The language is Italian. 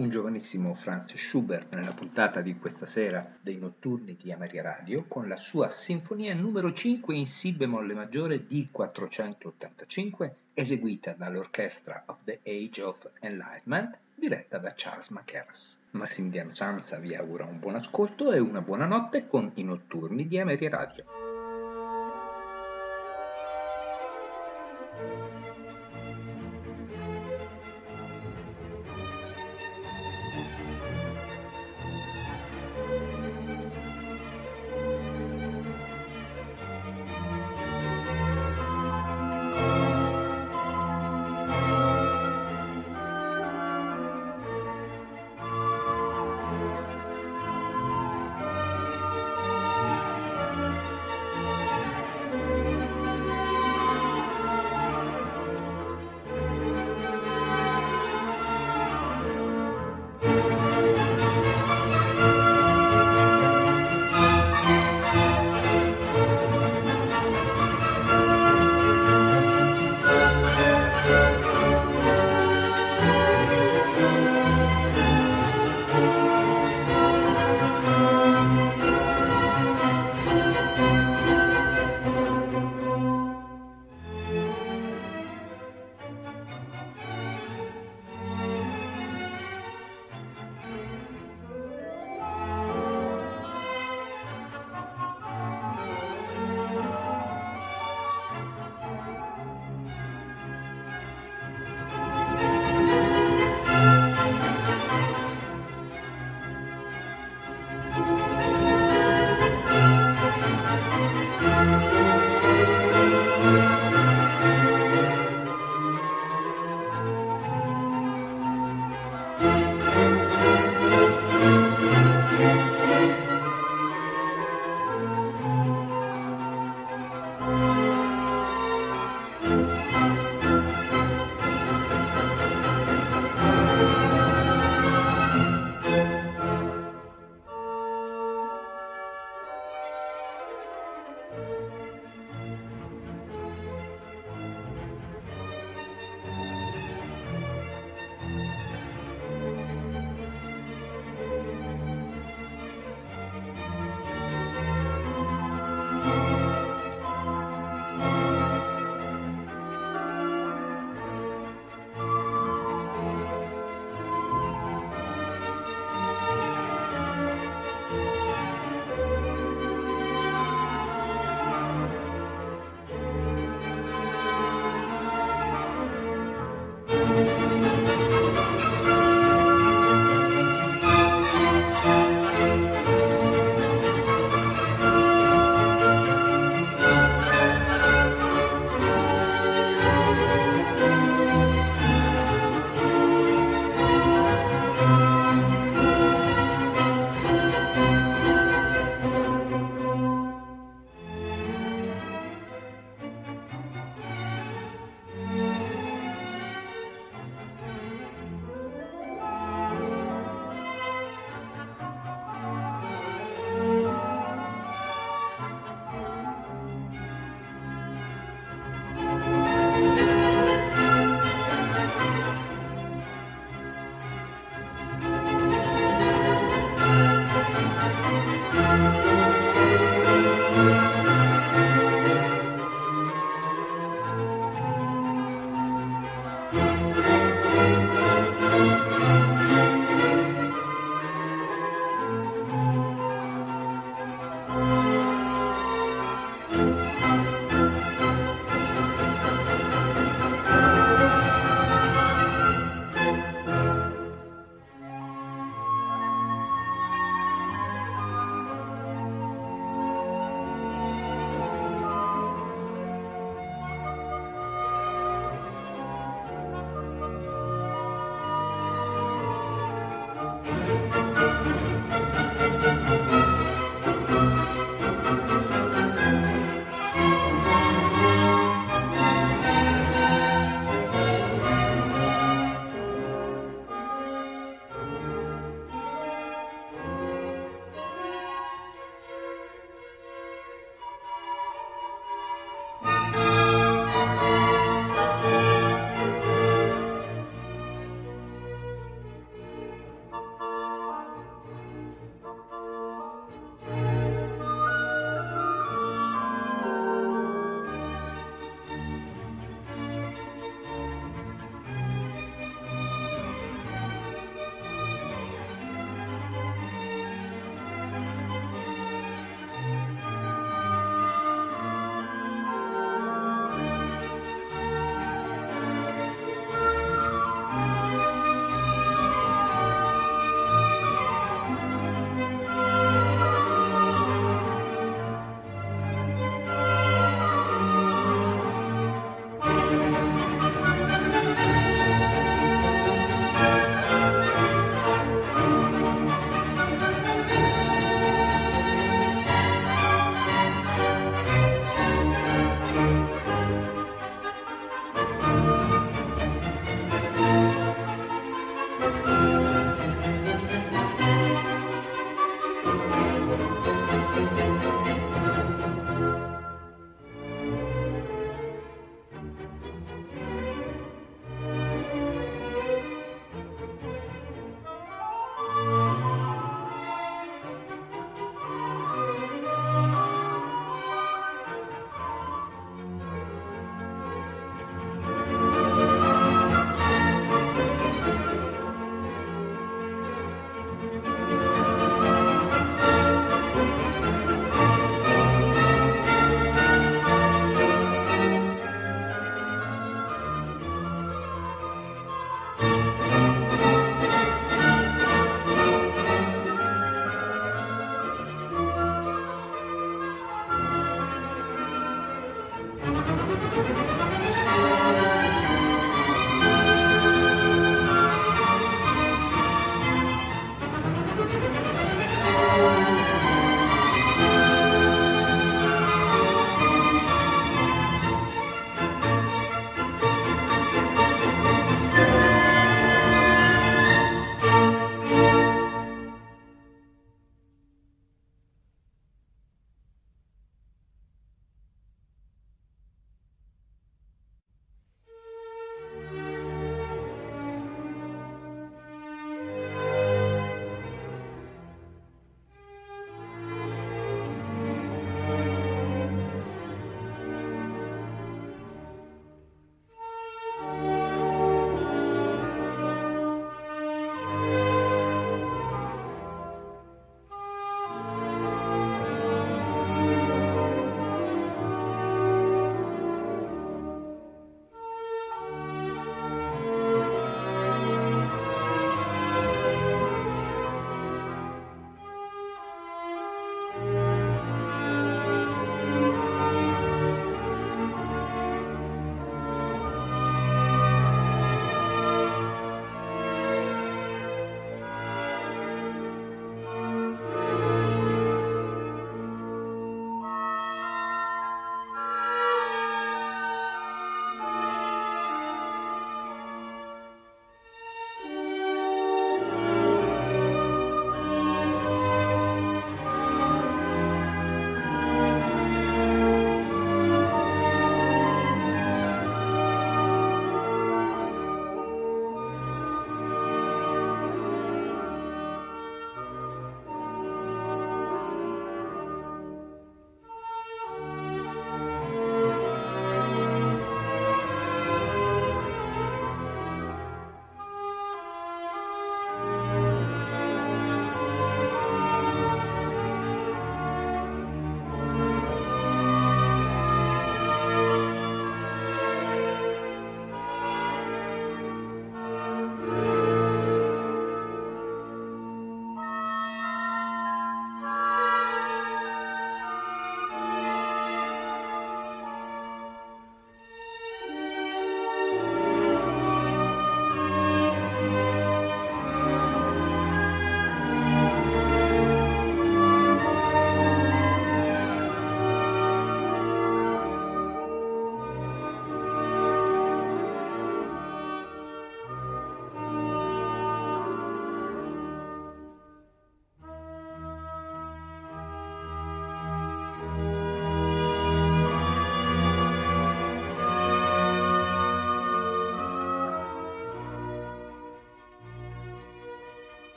un giovanissimo Franz Schubert nella puntata di questa sera dei notturni di Ameria Radio con la sua sinfonia numero 5 in Si bemolle maggiore D485 eseguita dall'orchestra of the Age of Enlightenment diretta da Charles Mackerras. Massimiliano Sanza vi augura un buon ascolto e una buona notte con i notturni di Ameria Radio.